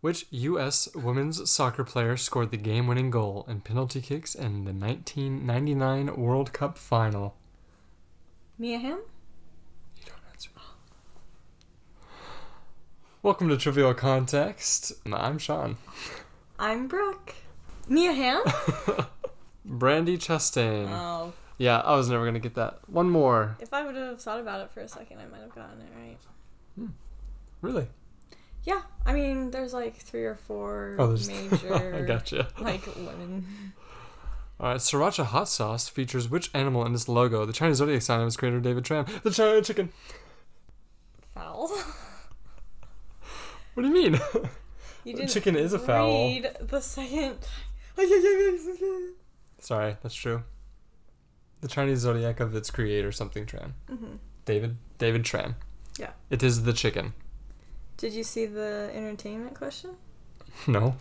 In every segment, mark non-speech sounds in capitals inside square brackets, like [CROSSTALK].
Which U.S. women's soccer player scored the game winning goal in penalty kicks in the 1999 World Cup final? Mia Hamm? You don't answer. Welcome to Trivial Context. I'm Sean. I'm Brooke. Mia Hamm? [LAUGHS] Brandi Chastain. oh, Yeah, I was never going to get that. One more. if I would have thought about it for a second, I might have gotten it right. Hmm. Really? Yeah, I mean, there's like three or four Oh, there's. [LAUGHS] major, I gotcha. like women. [LAUGHS] All right, sriracha hot sauce features which animal in its logo? The Chinese zodiac sign of its creator David Tran. The China chicken. Fowl. What do you mean? [LAUGHS] You didn't chicken is a fowl. read the second. Sorry, that's true. The Chinese zodiac of its creator something Tran. hmm David David Tran. Yeah. It is the chicken. Did you see the entertainment question? [LAUGHS] No.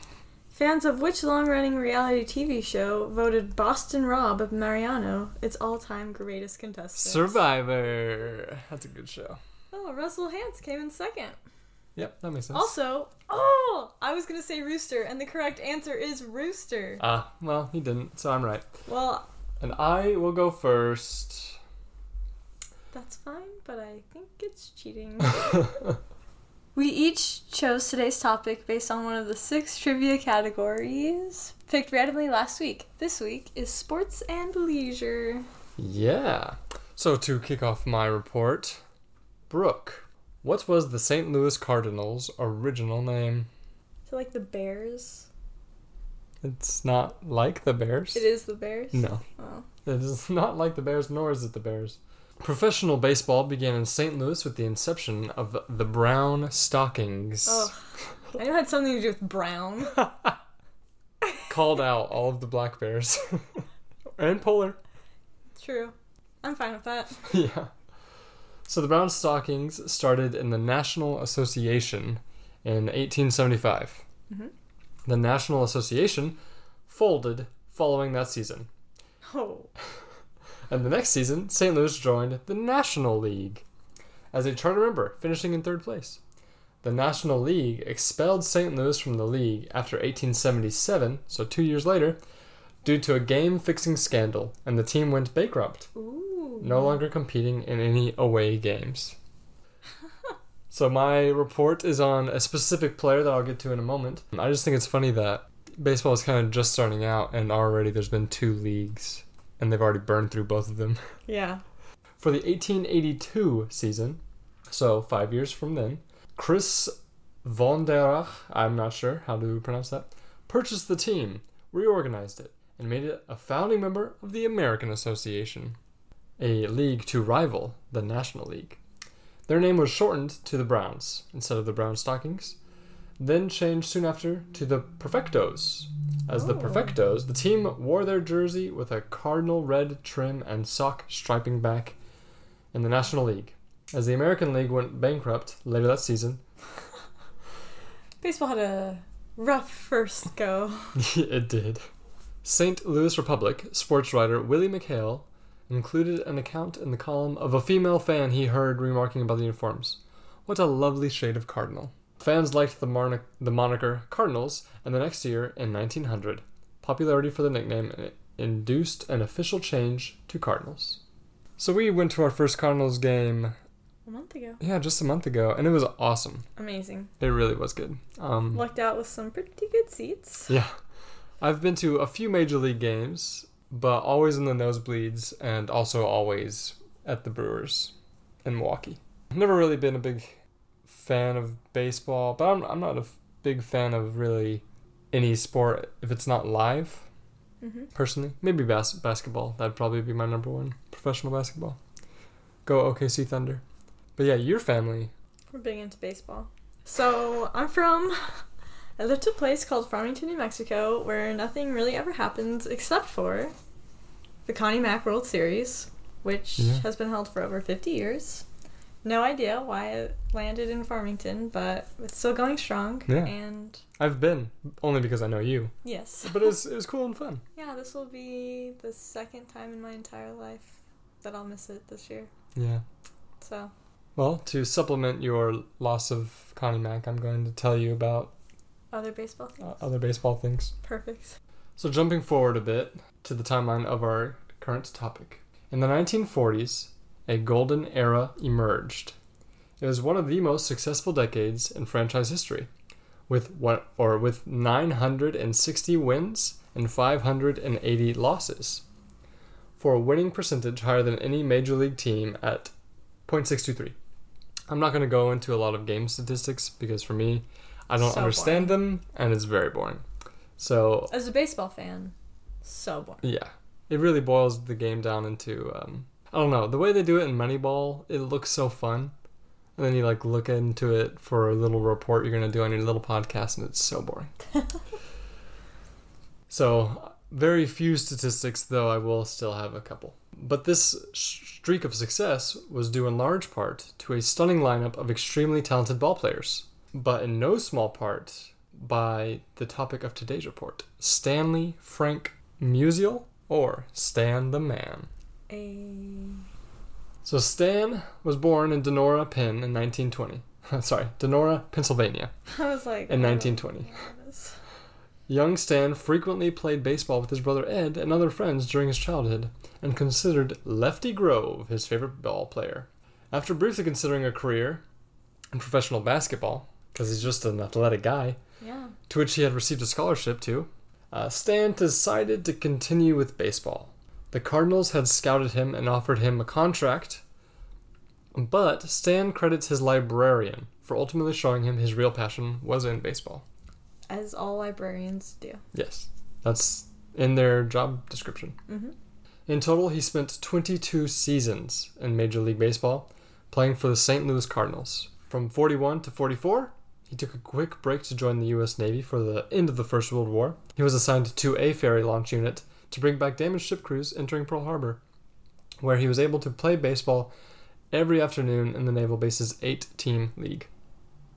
Fans of which long-running reality TV show voted Boston Rob of Mariano its all-time greatest contestant? Survivor. That's a good show. Oh, Russell Hantz came in second. Yep, that makes sense. Also, oh, I was gonna say rooster, and the correct answer is rooster. Ah, well, he didn't, so I'm right. Well, And I will go first. that's fine, but I think it's cheating. [LAUGHS] we each chose today's topic based on one of the six trivia categories picked randomly last week. This week is sports and leisure. Yeah. So to kick off my report, Brooke, what was the St. Louis Cardinals' original name? So, like the Bears. It's not like the Bears. It is the Bears. No, Oh. it is [LAUGHS] not like the Bears, nor is it the Bears. Professional baseball began in St. Louis with the inception of the Brown Stockings. Oh. I knew it had something to do with brown. [LAUGHS] Called out all of the Black Bears. [LAUGHS] and Polar. True. I'm fine with that. [LAUGHS] yeah. So the Brown Stockings started in the National Association in 1875. Mhm. The National Association folded following that season. Oh. And the next season, St. Louis joined the National League as a charter member, finishing in third place. The National League expelled St. Louis from the league after 1877, so two years later, due to a game fixing scandal, and the team went bankrupt Ooh. no longer competing in any away games. [LAUGHS] so my report is on a specific player that I'll get to in a moment. I just think it's funny that baseball is kind of just starting out and already there's been two leagues and they've already burned through both of them. [LAUGHS] Yeah. For the 1882 season, so 5 years from then, Chris von der Ahe, I'm not sure how to pronounce that, purchased the team, reorganized it, and made it a founding member of the American Association a league to rival the National League. Their name was shortened to the Browns instead of the Brown Stockings, then changed soon after to the Perfectos. As the Oh. Perfectos, the team wore their jersey with a cardinal red trim and sock striping back in the National League. As the American League went bankrupt later that season, [LAUGHS] Baseball had a rough first go. [LAUGHS] it did. St. Louis Republic sports writer Willie McHale included an account in the column of a female fan he heard remarking about the uniforms. What a lovely shade of cardinal. Fans liked the, marni- the moniker Cardinals, and the next year, in 1900, popularity for the nickname induced an official change to Cardinals. So we went to our first Cardinals game, A month ago. yeah, just a month ago, and it was awesome. Amazing. It really was good. Um, Lucked out with some pretty good seats. Yeah. I've been to a few major league games, but always in the nosebleeds and also always at the Brewers in Milwaukee. I've never really been a big fan of baseball, but I'm, I'm not a big fan of really any sport if it's not live, hmm personally. Maybe bas- basketball. That'd probably be my number one. Professional basketball. Go OKC Thunder. But yeah, your family. We're big into baseball. So I'm from I lived to a place called Farmington, New Mexico, where nothing really ever happens except for the Connie Mack World Series, which Yeah. has been held for over 50 years. No idea why it landed in Farmington, but it's still going strong. Yeah. And I've been, only because I know you. yes. [LAUGHS] But it was, it was cool and fun. Yeah, this will be the second time in my entire life that I'll miss it this year. Yeah. So, Well, to supplement your loss of Connie Mack, I'm going to tell you about Other baseball things. uh, other baseball things. Perfect. So, jumping forward a bit to the timeline of our current topic. In the 1940s, a golden era emerged. It was one of the most successful decades in franchise history, with one or with 960 wins and 580 losses, for a winning percentage higher than any major league team at .623. I'm not going to go into a lot of game statistics because for me, I don't So understand them and it's very boring. So As a baseball fan, so boring. yeah, it really boils the game down into um, I don't know the way they do it in Moneyball. It looks so fun, and then you like look into it for a little report you're gonna do on your little podcast, and it's so boring. [LAUGHS] so very few statistics, though I will still have a couple. But this streak of success was due in large part to a stunning lineup of extremely talented ball players, but in no small part by the topic of today's report Stanley Frank Musial or Stan the Man. A So Stan was born in Donora, Penn in 1920. [LAUGHS] Sorry, Donora, Pennsylvania I was like in 1920. know what it is. Young Stan frequently played baseball with his brother Ed and other friends during his childhood and considered Lefty Grove his favorite ball player. After briefly considering a career in professional basketball, because he's just an athletic guy, Yeah. to which he had received a scholarship to, uh, Stan decided to continue with baseball. The Cardinals had scouted him and offered him a contract, but Stan credits his librarian for ultimately showing him his real passion was in baseball. As all librarians do. Yes, that's in their job description. Mm-hmm. In total, he spent 22 seasons in Major League Baseball, playing for the St. Louis Cardinals. From 41 to 44, he took a quick break to join the U.S. Navy for the end of the First World War. He was assigned to a ferry launch unit to bring back damaged ship crews entering Pearl Harbor, where he was able to play baseball every afternoon in the naval base's eight team league.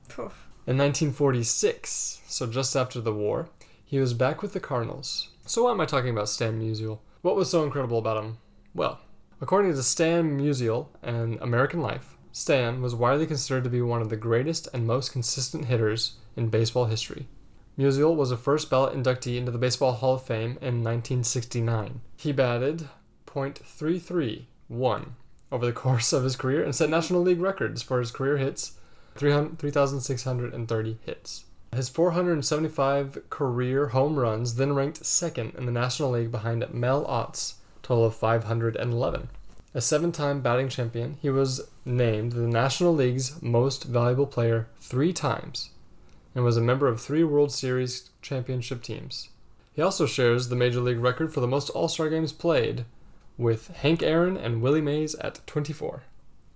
Poof. In 1946, so just after the war, he was back with the Cardinals. So why am I talking about Stan Musial? What was so incredible about him? Well, according to Stan Musial and American Life, Stan was widely considered to be one of the greatest and most consistent hitters in baseball history. Musial was a first ballot inductee into the Baseball Hall of Fame in 1969. He batted .331 over the [LAUGHS] course of his career and set National League records for his career hits 3,630 hits. His 475 career home runs then ranked second in the National League behind Mel Ott's total of 511. A seven time batting champion, he was named the National League's most valuable player three times and was a member of three World Series championship teams. He also shares the Major League record for the most All Star games played with Hank Aaron and Willie Mays at 24.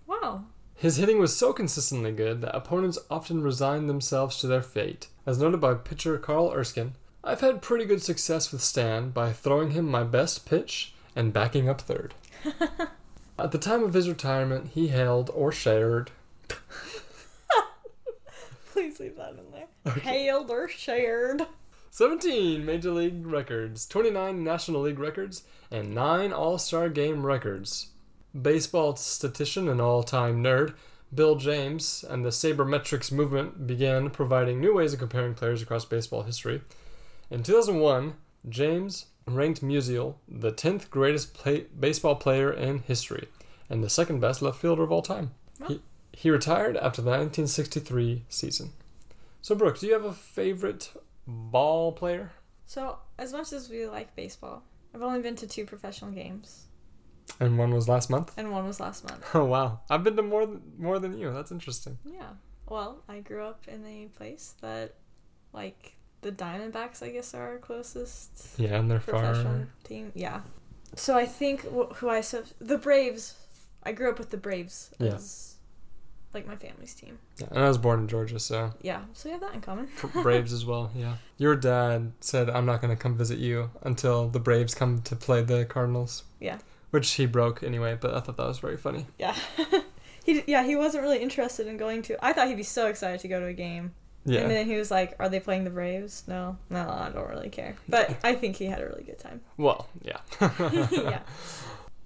Wow. His hitting was so consistently good that opponents often resigned themselves to their fate. As noted by pitcher Carl Erskine, I've had pretty good success with Stan by throwing him my best pitch and backing up third. [LAUGHS] At the time of his retirement, he held or shared [LAUGHS] Please leave that in there. Hailed or shared. 17 Major League records, 29 National League records, and 9 All Star Game records. Baseball statistician and all time nerd Bill James and the sabermetrics movement began providing new ways of comparing players across baseball history. In 2001, James ranked Musial the 10th greatest play- baseball player in history and the second best left fielder of all time. He, he retired after the 1963 season. So, Brooke, do you have a favorite ball player? So, as much as we like baseball, I've only been to two professional games, And one was last month. and one was last month. [LAUGHS] Oh wow, I've been to more th- more than you. That's interesting. Yeah. Well, I grew up in a place that, like, the Diamondbacks, I guess, are our closest Yeah, and they're professional far. team. Yeah. So I think wh- who I so the Braves. I grew up with the Braves Yeah. Like my family's team. Yeah, and I was born in Georgia, so Yeah. So we have that in common. Braves as well. Yeah. Your dad said I'm not gonna come visit you until the Braves come to play the Cardinals. Yeah. Which he broke anyway, but I thought that was very funny. Yeah. [LAUGHS] he yeah he wasn't really interested in going to. I thought he'd be so excited to go to a game. Yeah. And then he was like, "Are they playing the Braves?" No, no, I don't really care. [LAUGHS] But I think he had a really good time. well, yeah. [LAUGHS] yeah.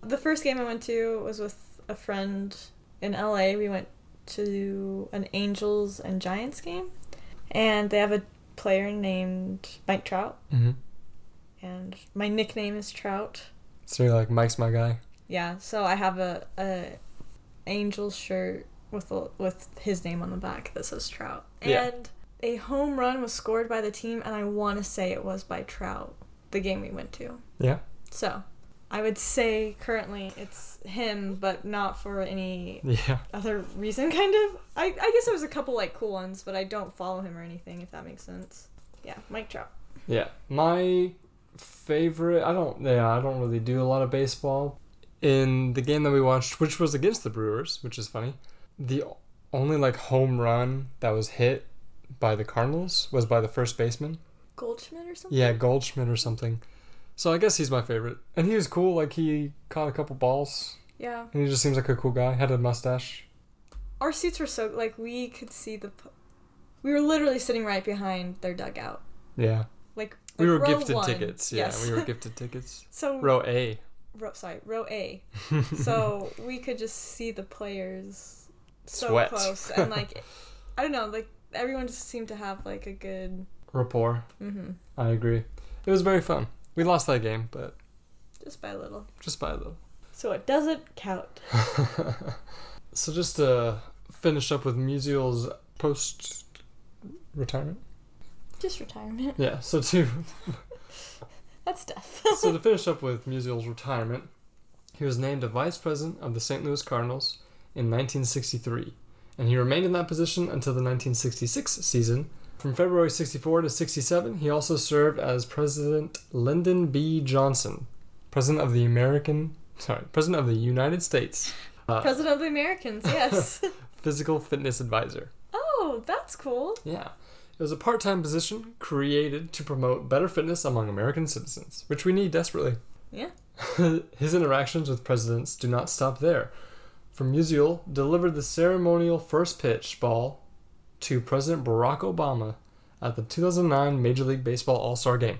The first game I went to was with a friend in LA. We went to an Angels and Giants game, and they have a player named Mike Trout, Mm-hmm. and my nickname is Trout. So you're like, Mike's my guy. Yeah, so I have a a Angels shirt with a, with his name on the back that says Trout, Yeah. and a home run was scored by the team, and I want to say it was by Trout, the game we went to. Yeah. So, I would say currently it's him, but not for any Yeah. other reason. Kind of. I I guess there was a couple like cool ones, but I don't follow him or anything. If that makes sense. Yeah, Mike Trout. Yeah. My favorite I don't yeah, I don't really do a lot of baseball. In the game that we watched, which was against the Brewers, which is funny, the only like home run that was hit by the Cardinals was by the first baseman. Goldschmidt or something. Yeah, Goldschmidt or something. So I guess he's my favorite. And he was cool, like he caught a couple balls. Yeah. And he just seems like a cool guy. Had a mustache. Our seats were so like we could see the. p- We were literally sitting right behind their dugout. Yeah. Like, We like were row gifted one. tickets. Yeah, Yes. we were [LAUGHS] gifted tickets. so Row A. row sorry row A. [LAUGHS] so we could just see the players so Sweat. close and like [LAUGHS] I don't know like everyone just seemed to have like a good. Rapport. hmm I agree. It was very fun. We lost that game, but Just by a little. just by a little. So it doesn't count. [LAUGHS] So just to finish up with Musial's post retirement. Just retirement. Yeah. So to [LAUGHS] That's death. [LAUGHS] so to finish up with Musial's retirement, he was named a vice president of the St. Louis Cardinals in 1963, and he remained in that position until the 1966 season. From February 64 to 67, he also served as President Lyndon B. Johnson, President of the American, sorry, President of the United States, uh, President of the Americans. Yes. [LAUGHS] Physical Fitness Advisor. oh, that's cool. Yeah. It was a part time position created to promote better fitness among American citizens, which we need desperately. Yeah. [LAUGHS] His interactions with presidents do not stop there. For Musial delivered the ceremonial first pitch ball to President Barack Obama at the 2009 Major League Baseball All Star Game.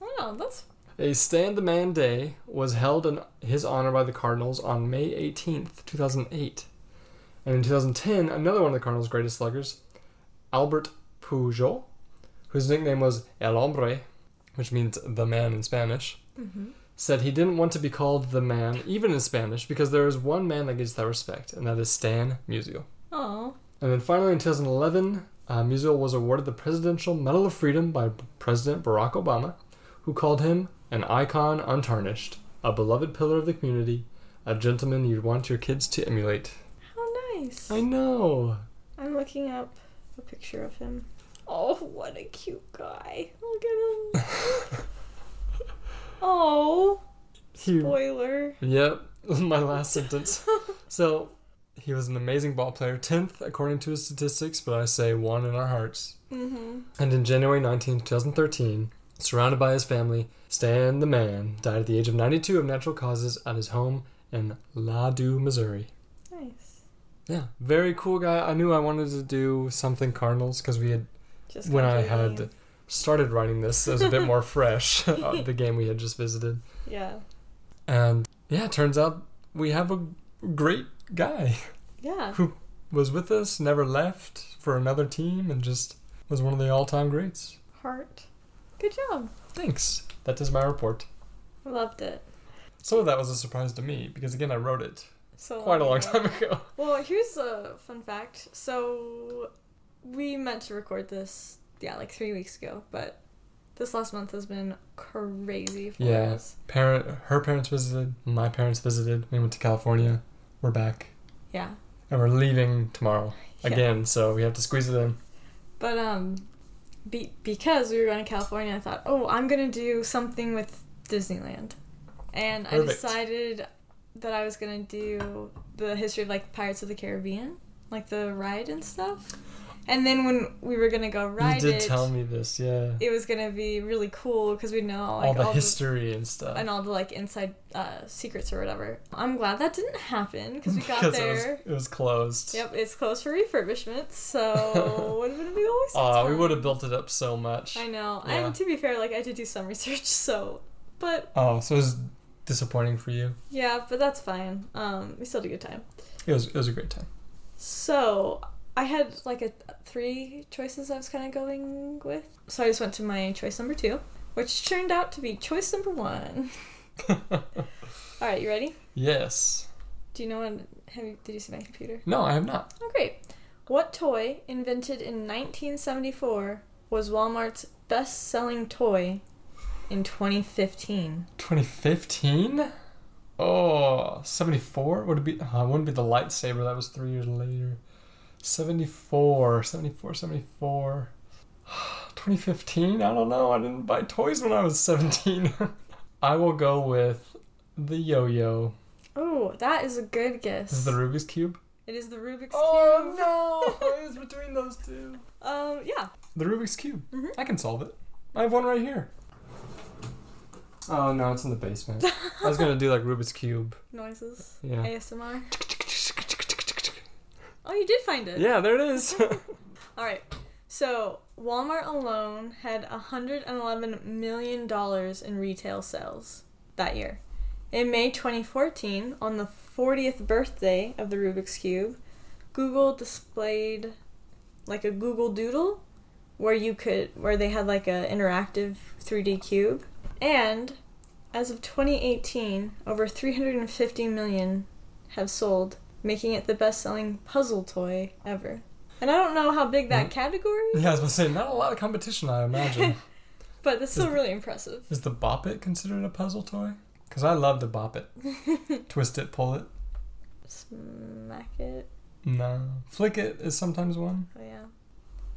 Wow, that's A Stan the Man Day was held in his honor by the Cardinals on May 18th, 2008. And in 2010, another one of the Cardinals' greatest sluggers, Albert Pujol, whose nickname was El Hombre, which means the man in Spanish, mm-hmm. said he didn't want to be called the man, even in Spanish, because there is one man that gets that respect, and that is Stan Musial. Oh, And then finally, in 2011, uh, Musial was awarded the Presidential Medal of Freedom by President Barack Obama, who called him an icon untarnished, a beloved pillar of the community, a gentleman you'd want your kids to emulate. how nice. I know. I'm looking up a picture of him. Oh, what a cute guy. Look at him. [LAUGHS] oh, He, spoiler. yep, [LAUGHS] my last sentence. [LAUGHS] So, he was an amazing ball player, 10th according to his statistics, but I say one in our hearts. Mm-hmm. And in January 19, 2013, surrounded by his family, Stan the Man died at the age of 92 of natural causes at his home in Ladue, Missouri. Nice. Yeah, very cool guy. I knew I wanted to do something Cardinals because we had, Just when I had started writing this, it was a bit more [LAUGHS] fresh, [LAUGHS] uh, the game we had just visited. Yeah. And yeah, it turns out we have a great guy. Yeah. Who was with us, never left for another team, and just was one of the all time greats. Heart. Good job. Thanks. That is my report. Loved it. Some of that was a surprise to me because again I wrote it So quite a long ago. time ago. [LAUGHS] Well, here's a fun fact. So, we meant to record this, yeah, like three weeks ago, but this last month has been crazy for Yeah. us. Parent, her parents visited, my parents visited. We went to California. We're back, Yeah. and we're leaving tomorrow Yeah. again. So we have to squeeze it in. But, um, be- because we were going to California, I thought, oh, I'm going to do something with Disneyland. And I decided that I was going to do the history of, like, Pirates of the Caribbean, like the ride and stuff. And then when we were going to go ride you did it, tell me this, yeah. it was going to be really cool because we know, like, all the all history and stuff. and all the like inside uh, secrets or whatever. I'm glad that didn't happen because we [LAUGHS] got there. it was, it was closed. Yep, it's closed for refurbishment, so [LAUGHS] would have been a big waste of we would have built it up so much. I know, Yeah. and to be fair, like I did do some research, [LAUGHS] so but Oh, so it was disappointing for you. yeah, but that's fine. Um, we still had a good time. It was it was a great time. So I had like a three choices I was kind of going with, so I just went to my choice number two, which turned out to be choice number one. [LAUGHS] All right, you ready? yes. Do you know what? Have you, did you see my computer? No, I have not. Oh, great. What toy, invented in 1974, was Walmart's best selling toy in 2015? 2015? Oh, 74? Would it be? Uh, it wouldn't be the lightsaber. That was three years later. 74, 74, 74. [SIGHS] 2015? I don't know. I didn't buy toys when I was 17. [LAUGHS] I will go with the yo yo. Oh, that is a good guess. This is the Rubik's Cube. it is the Rubik's Oh Cube. Oh no! [LAUGHS] it was between those two. Um, yeah. The Rubik's Cube. Mhm. I can solve it. I have one right here. Oh no, it's in the basement. [LAUGHS] I was gonna do like Rubik's Cube. Noises. Yeah. ASMR. Oh, you did find it. Yeah, there it is. [LAUGHS] [LAUGHS] All right. So Walmart alone had 111 million dollars in retail sales that year. In May 2014, on the 40th birthday of the Rubik's Cube, Google displayed like a Google Doodle where you could where they had like a interactive 3D cube. And as of 2018, over 350 million have sold, making it the best-selling puzzle toy ever. And I don't know how big that Mm. category is, yeah, I was gonna say not a lot of competition. I imagine. [LAUGHS] but that's still Is- really impressive. is the Bop It considered a puzzle toy? Because I love to bop it, twist it, pull it. Smack it. No, flick it is sometimes one. Oh yeah.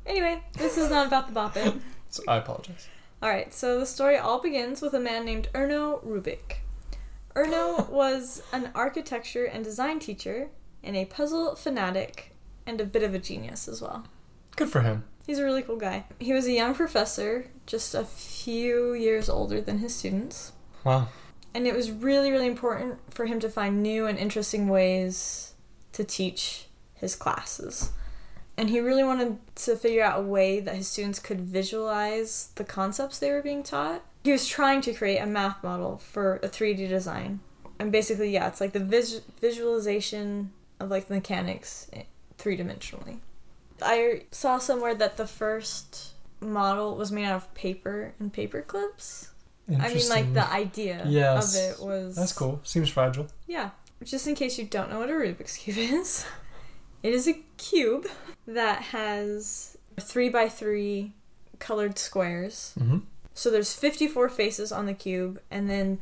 Anyway, this is not about the bop it. [LAUGHS] So I apologize. Alright, so the story all begins with a man named Erno Rubik. Erno [LAUGHS] was an architecture and design teacher and a puzzle fanatic and a bit of a genius as well. Good for him. He's a really cool guy. He was a young professor, just a few years older than his students. Wow. And it was really, really important for him to find new and interesting ways to teach his classes. And he really wanted to figure out a way that his students could visualize the concepts they were being taught. He was trying to create a math model for a 3D design. And basically, yeah, it's like the vis- visualization of like the mechanics three dimensionally. I saw somewhere that the first model was made out of paper and paper clips. I mean, like the idea Yes. of it was. That's cool. Seems fragile. Yeah. Just in case you don't know what a Rubik's Cube [LAUGHS] is, it is a cube that has three by three colored squares. Mm-hmm. So there's 54 faces on the cube, and then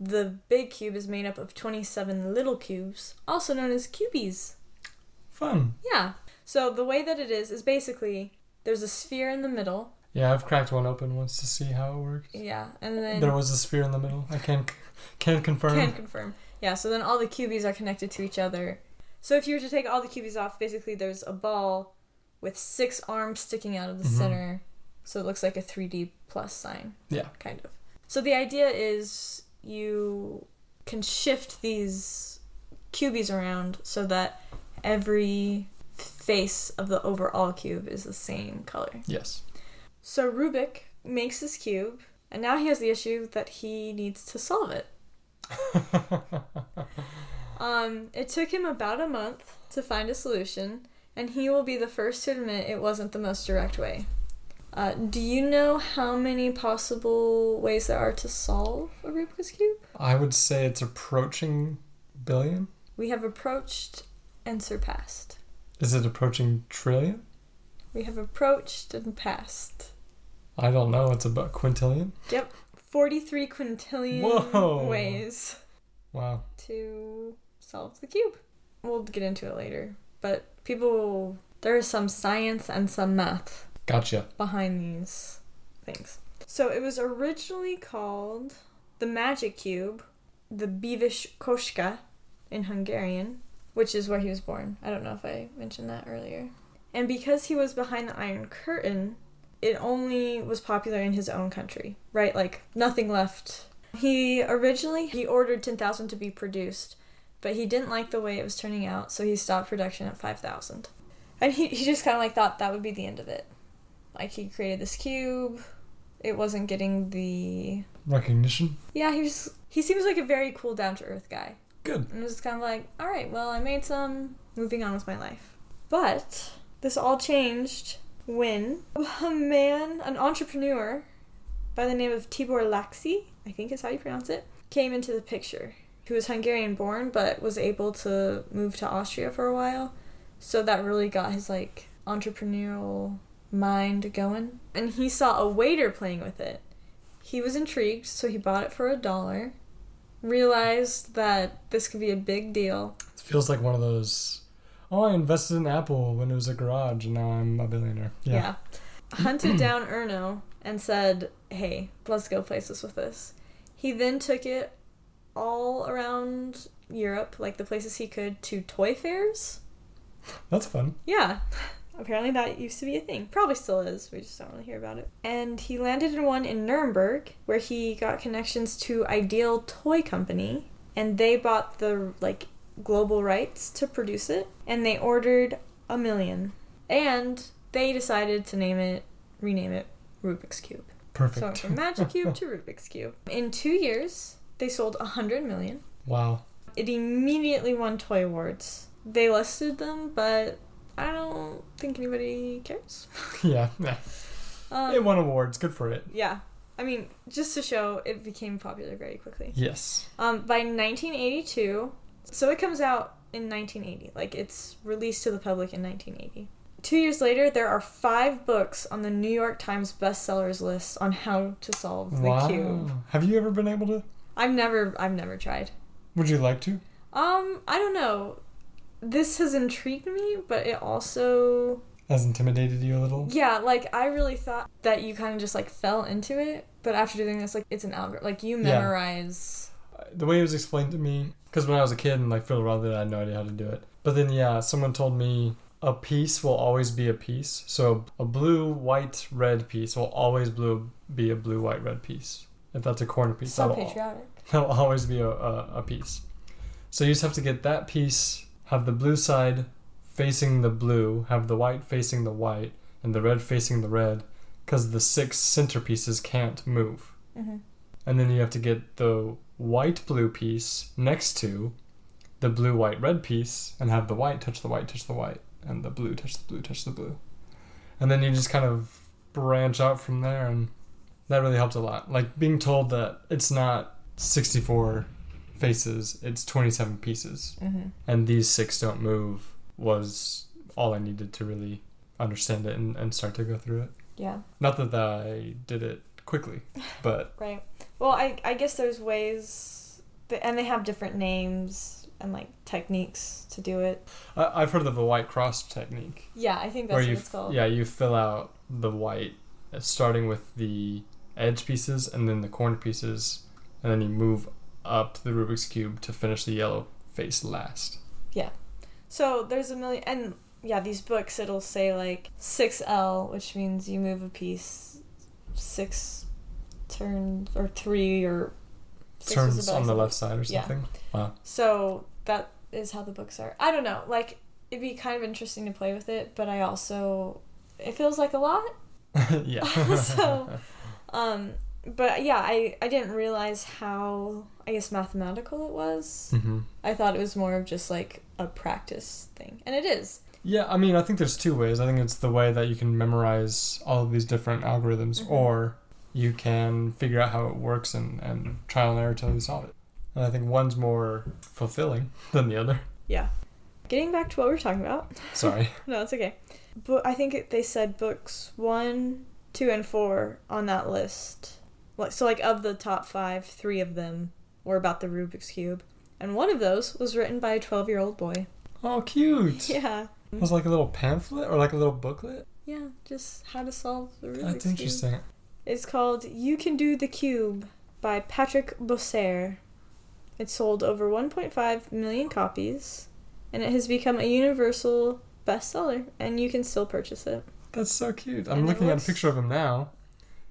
the big cube is made up of 27 little cubes, also known as cubies. Fun. Yeah. So the way that it is is basically there's a sphere in the middle. Yeah, I've cracked one open once to see how it works. Yeah, and then There was a sphere in the middle. I can can confirm. Can confirm. Yeah, so then all the cubies are connected to each other. So if you were to take all the cubies off, basically there's a ball with six arms sticking out of the Mhm. center. So it looks like a 3D plus sign. Yeah. Kind of. So the idea is you can shift these cubies around so that every face of the overall cube is the same color. Yes. So Rubik makes this cube, and now he has the issue that he needs to solve it. [LAUGHS] Um, it took him about a month to find a solution, and he will be the first to admit it wasn't the most direct way. Uh, do you know how many possible ways there are to solve a Rubik's Cube? I would say it's approaching billion. We have approached and surpassed. Is it approaching trillion? We have approached and passed. I don't know. It's about quintillion. Yep, 43 quintillion Whoa. ways Wow. to solve the cube. We'll get into it later, but people, there is some science and some math Gotcha. behind these things. So it was originally called the Magic Cube, the Bűvös kocka in Hungarian, which is where he was born. I don't know if I mentioned that earlier. And because he was behind the Iron Curtain, it only was popular in his own country, right? Like nothing left. He originally he ordered 10,000 to be produced, but he didn't like the way it was turning out, so he stopped production at 5,000. And he, he just kind of like thought that would be the end of it. Like he created this cube. It wasn't getting the Recognition. yeah. He was he seems like a very cool, down to earth guy, Good. and it was kind of like, all right, well, I made some. Moving on with my life. But this all changed when [LAUGHS] a man, an entrepreneur by the name of Tibor Laczi, I think is how you pronounce it, came into the picture. He was Hungarian born but was able to move to Austria for a while. So that really got his like entrepreneurial mind going. And he saw a waiter playing with it. He was intrigued, so he bought it for a dollar. Realized that this could be a big deal. It feels like one of those. Oh, I invested in Apple when it was a garage, and now I'm a billionaire. Yeah. Yeah. [CLEARS THROAT] Hunted down Erno and said, Hey, let's go places with this. He then took it all around Europe, like the places he could, to toy fairs. That's fun. Yeah. Apparently that used to be a thing. Probably still is. We just don't really hear about it. And he landed in one in Nuremberg where he got connections to Ideal Toy Company and they bought the like global rights to produce it and they ordered a million. And they decided to name it rename it Rubik's Cube. Perfect. So Perfect. from Magic [LAUGHS] Cube to Rubik's Cube. In 2 years, they sold a 100 million. wow. It immediately won toy awards. They listed them, but I don't think anybody cares. [LAUGHS] yeah. Yeah. Um, it won awards. Good for it. Yeah. I mean, just to show it became popular very quickly. Yes. Um, by 1982, so it comes out in 1980. Like it's released to the public in 1980. Two years later, there are five books on the New York Times bestsellers list on how to solve the wow. cube. Have you ever been able to? I've never, I've never tried. Would you like to? Um, I don't know. This has intrigued me, but it also Has intimidated you a little? Yeah, like I really thought that you kind of just like fell into it, but after doing this, like it's an algorithm. Like you Yeah. memorize. Uh, the way it was explained to me, because when I was a kid and like fiddle around it, I had no idea how to do it. But then, yeah, someone told me a piece will always be a piece. So a blue, white, red piece will always blue be a blue, white, red piece. If that's a corner piece, So that'll, patriotic. that'll always be a, a, a piece. So you just have to get that piece, have the blue side facing the blue, have the white facing the white, and the red facing the red, because the six centerpieces can't move. Hmm and then you have to get the white blue piece next to the blue white red piece and have the white touch the white touch the white and the blue touch the blue touch the blue. And then you just kind of branch out from there and that really helps a lot. Like being told that it's not 64 faces it's 27 pieces hmm and these six don't move was all i needed to really understand it and, and start to go through it Yeah. not that i did it quickly [LAUGHS] but Right. Well, I I guess there's ways, that, and they have different names and like techniques to do it. I, I've heard of the white cross technique, Yeah, I think that's what you it's called. yeah you fill out the white, uh, starting with the edge pieces and then the corner pieces, and then you move up the Rubik's cube to finish the yellow face last. Yeah. So there's a million, and yeah, these books it'll say like six L, which means you move a piece six turns or three or six Turns on the left side or Yeah. something. Wow. So that is how the books are. I don't know. Like it'd be kind of interesting to play with it, but I also it feels like a lot. [LAUGHS] yeah. [LAUGHS] So- [LAUGHS] Um, but yeah, I I didn't realize how I guess mathematical it was. hmm I thought it was more of just like a practice thing, and it is. Yeah, I mean, I think there's two ways. I think it's the way that you can memorize all of these different algorithms, Mhm. or you can figure out how it works and, and trial and error till you solve it. And I think one's more fulfilling than the other. Yeah. Getting back to what we were talking about. [LAUGHS] Sorry. No, it's okay. But I think it, they said books one, two, and four on that list. Like so, like of the top five, three of them were about the Rubik's cube, and one of those was written by a twelve-year-old boy. Oh, cute. [LAUGHS] Yeah. It was like a little pamphlet or like a little booklet. Yeah, just how to solve the Rubik's Cube. That's cube. interesting. It's called You Can Do the Cube by Patrick Bossert. It sold over 1.5 million copies, and it has become a universal bestseller, and you can still purchase it. That's so cute. I'm And looking at a picture of him now.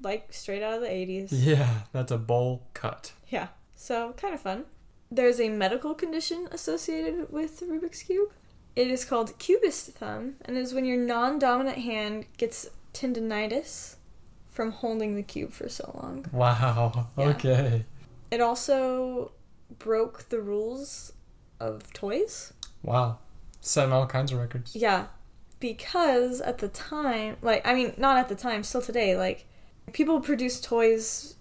Like straight out of the 80s. Yeah, that's a bowl cut. Yeah, so kind of fun. There's a medical condition associated with the Rubik's Cube. It is called cubist thumb, and it is when your non dominant hand gets tendonitis from holding the cube for so long. Wow. Yeah. Okay. It also broke the rules of toys. Wow. Setting all kinds of records. Yeah. because at the time, like I mean, not at the time, still today, like people produce toys.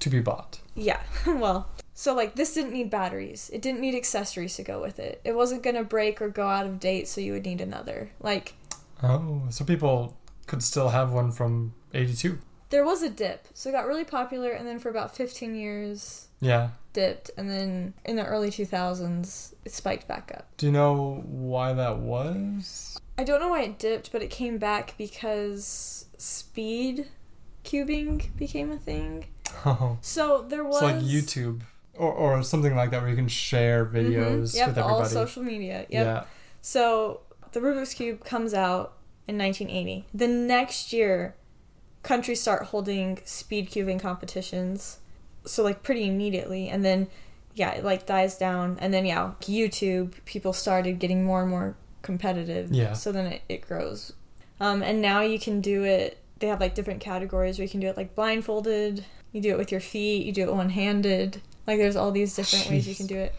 To be bought. Yeah, [LAUGHS] well, so like this didn't need batteries. It didn't need accessories to go with it. It wasn't gonna break or go out of date, so you would need another. Like Oh, so people could still have one from 82. there was a dip, so it got really popular, and then for about fifteen years Yeah. dipped, and then in the early two thousands it spiked back up. Do you know why that was? I don't know why it dipped, but it came back because speed cubing became a thing. [LAUGHS] Oh. So there was It's like YouTube or, or something like that where you can share Mhm. videos Yep, with all everybody. social media. Yep. Yeah. So the Rubik's Cube comes out in 1980. The next year, countries start holding speed cubing competitions. So like pretty immediately, and then yeah, it like dies down, and then yeah, YouTube people started getting more and more competitive. Yeah. So then it, it grows, um, and now you can do it. They have like different categories where you can do it like blindfolded. You do it with your feet. You do it one handed. Like there's all these different ways you can do it.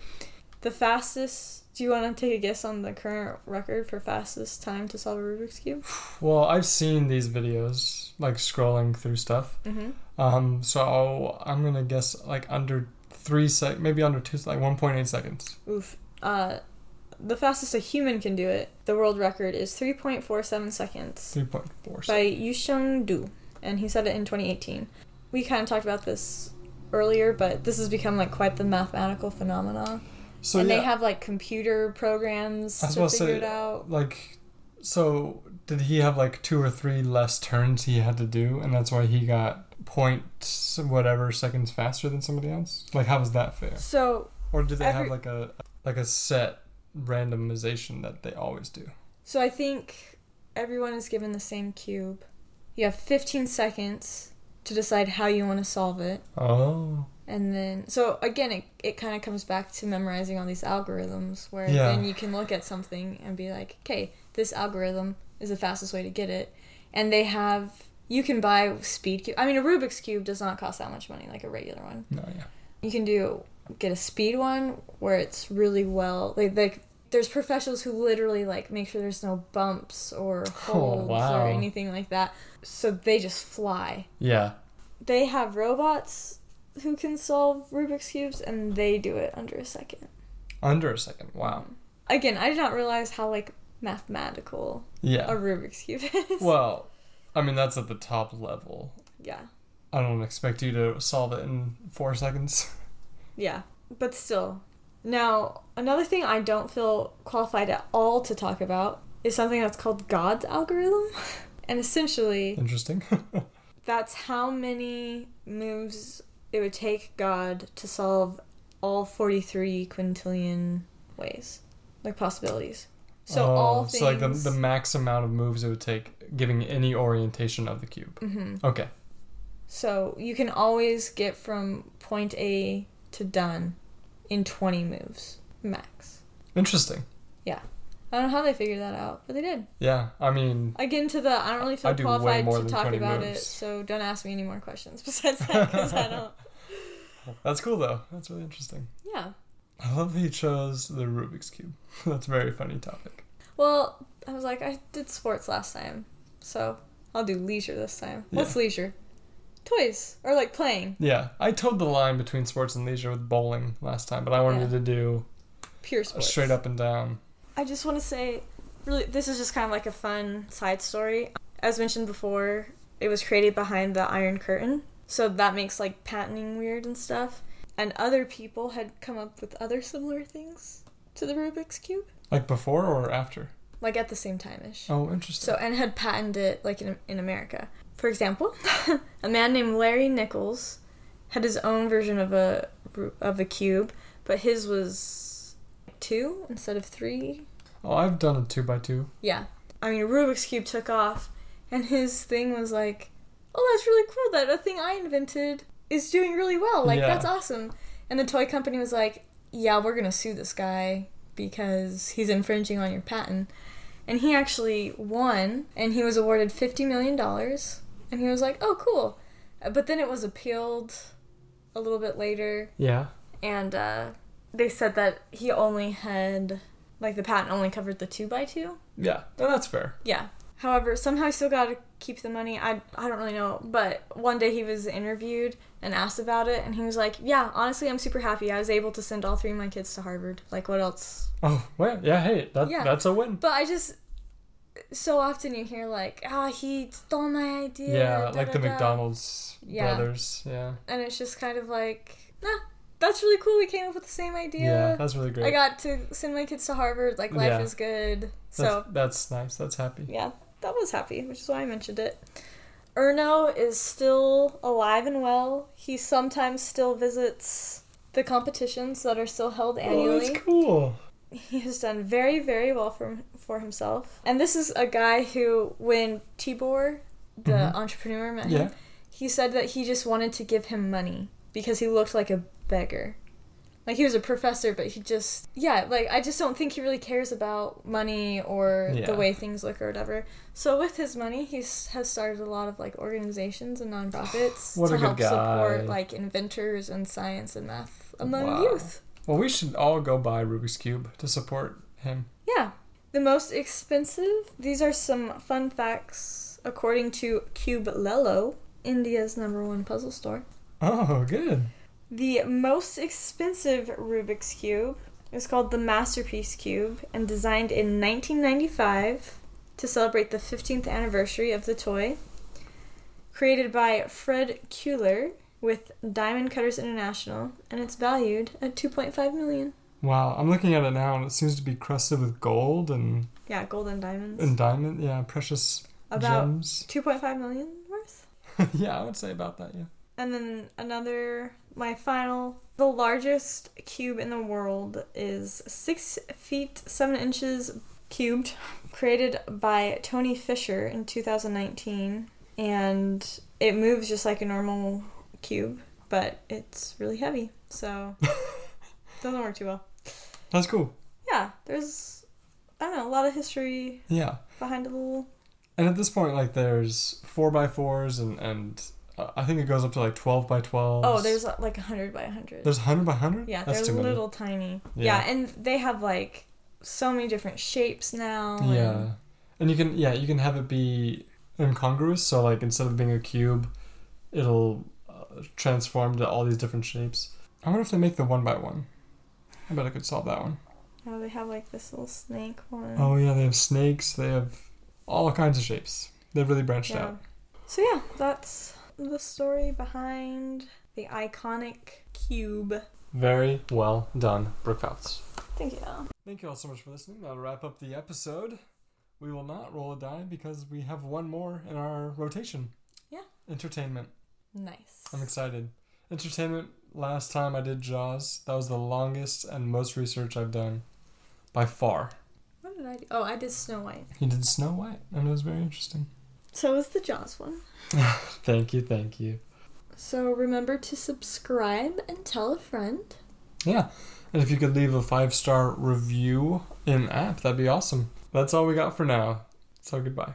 The fastest. Do you want to take a guess on the current record for fastest time to solve a Rubik's cube? [SIGHS] Well, I've seen these videos, like scrolling through stuff. Mm-hmm. Um, so I'm gonna guess like under three sec, maybe under two, like 1.8 seconds. Oof. Uh, the fastest a human can do it. The world record is 3.47 seconds 3.4. by Yusheng Du, and he said it in 2018. We kind of talked about this earlier, but this has become like quite the mathematical phenomenon. So and yeah, they have like computer programs I was to figure say, it out. like, so did he have like two or three less turns he had to do, and that's why he got point whatever seconds faster than somebody else? Like, how was that fair? So Or do they Every- have like a like a set randomization that they always do? So I think everyone is given the same cube. You have 15 seconds to decide how you want to solve it. Oh, And then, so again, it, it kind of comes back to memorizing all these algorithms where Yeah. then you can look at something and be like, okay, this algorithm is the fastest way to get it. And they have, you can buy speed cube. I mean, a Rubik's Cube does not cost that much money like a regular one. no, yeah. You can do, get a speed one where it's really well, like, like there's professionals who literally like make sure there's no bumps or holds Oh, wow. or anything like that. So they just fly Yeah. they have robots who can solve Rubik's cubes, and they do it under a second. Under a second. Wow. Again, I did not realize how like mathematical Yeah. a Rubik's cube is. Well, I mean that's at the top level. yeah, I don't expect you to solve it in four seconds. [LAUGHS] yeah, but still. Now, another thing I don't feel qualified at all to talk about is something that's called God's algorithm, [LAUGHS] and essentially, Interesting. [LAUGHS] that's how many moves it would take God to solve all 43 quintillion ways, like possibilities. So oh, all things. so like the the max amount of moves it would take, giving any orientation of the cube. hmm Okay. So you can always get from point A to done in 20 moves max. Interesting. Yeah. I don't know how they figured that out, but they did. Yeah. I mean, I get into the. I don't really feel qualified to talk 20 about it, so don't ask me any more questions [LAUGHS] besides that because I don't. [LAUGHS] that's cool though. That's really interesting. Yeah. I love that he chose the Rubik's cube. [LAUGHS] that's a very funny topic. Well, I was like, I did sports last time, so I'll do leisure this time. What's leisure? Toys or like playing Yeah, I towed the line between sports and leisure with bowling last time, but I wanted Yeah. to do pure sports. straight up and down. I just want to say, really, this is just kind of like a fun side story. As mentioned before, it was created behind the Iron Curtain, so that makes like patenting weird and stuff. And other people had come up with other similar things to the Rubik's Cube, Like before or after? like at the same time ish. Oh, interesting. So, and had patented it like in, in America. For example, [LAUGHS] a man named Larry Nichols had his own version of a of a cube, but his was two instead of three. Oh, I've done a two by two. Yeah. I mean, Rubik's Cube took off, and his thing was like, oh, that's really cool that a thing I invented is doing really well. Like, Yeah. that's awesome. And the toy company was like, yeah, we're going to sue this guy because he's infringing on your patent. And he actually won, and he was awarded $50 million. And he was like, oh, cool. But then it was appealed a little bit later Yeah. and uh, they said that he only had like the patent only covered the two by two. Yeah, and that's fair. Yeah. However, somehow he still got to keep the money. I I don't really know, but one day he was interviewed and asked about it, and he was like, "Yeah, honestly, I'm super happy. I was able to send all three of my kids to Harvard. Like, what else?" Oh, well, yeah, hey, that, Yeah. that's a win. But I just so often you hear like, "Ah, he stole my idea." Yeah, da, like da, the da." McDonald's Yeah. brothers. Yeah. and it's just kind of like, nah, that's really cool. We came up with the same idea. Yeah, that's really great. I got to send my kids to Harvard. Like life Yeah. is good. So that's nice. That's happy. yeah, that was happy, which is why I mentioned it. Erno is still alive and well. He sometimes still visits the competitions that are still held annually. Oh, that's cool. He has done very, very well for for himself. And this is a guy who, when Tibor, the Mhm. entrepreneur, met Yeah. him, he said that he just wanted to give him money because he looked like a beggar. Like he was a professor, but he just yeah, like I just don't think he really cares about money or Yeah. the way things look or whatever. So with his money, he has started a lot of like organizations and nonprofits to help guy. support like inventors and science and math among Wow. youth. Well, we should all go buy Rubik's Cube to support him. Yeah. The most expensive, these are some fun facts according to Cubelelo, India's number one puzzle store. Oh, good. The most expensive Rubik's Cube is called the Masterpiece Cube and designed in 1995 to celebrate the 15th anniversary of the toy. Created by Fred Kuehler with Diamond Cutters International, and it's valued at 2.5 million. Wow, I'm looking at it now, and it seems to be crusted with gold and Yeah, gold and diamonds. and diamond. Yeah, precious About gems. 2.5 million worth. [LAUGHS] yeah, I would say about that. Yeah. And then another, my final, the largest cube in the world is six feet seven inches cubed, [LAUGHS] created by Tony Fisher in 2019, and it moves just like a normal cube, but it's really heavy, so [LAUGHS] doesn't work too well. That's cool. Yeah, there's I don't know a lot of history Yeah. behind a little. And at this point, like, there's four by fours, and and uh, I think it goes up to like twelve by twelve. Oh, there's uh, like a hundred by a hundred. there's hundred by hundred. Yeah, That's they're little tiny. Yeah. Yeah. and they have like so many different shapes now. and- Yeah, and you can yeah you can have it be incongruous. So like instead of being a cube, it'll uh, transform to all these different shapes. I wonder if they make the one by one. I bet I could solve that one. Oh, they have like this little snake one. Oh yeah, they have snakes. They have all kinds of shapes. They've really branched yeah. out. So yeah, that's the story behind the iconic cube. Very well done, Brooke Fouts. Thank you. Thank you all so much for listening. That'll wrap up the episode. We will not roll a die because we have one more in our rotation. Yeah. Entertainment. Nice. I'm excited. Entertainment. Last time I did Jaws, that was the longest and most research I've done, by far. What did I do? Oh, I did Snow White. You did Snow White, and it was very interesting. So was the Jaws one. [LAUGHS] Thank you, thank you. So remember to subscribe and tell a friend. Yeah, and if you could leave a five star review in app, that'd be awesome. That's all we got for now. So goodbye.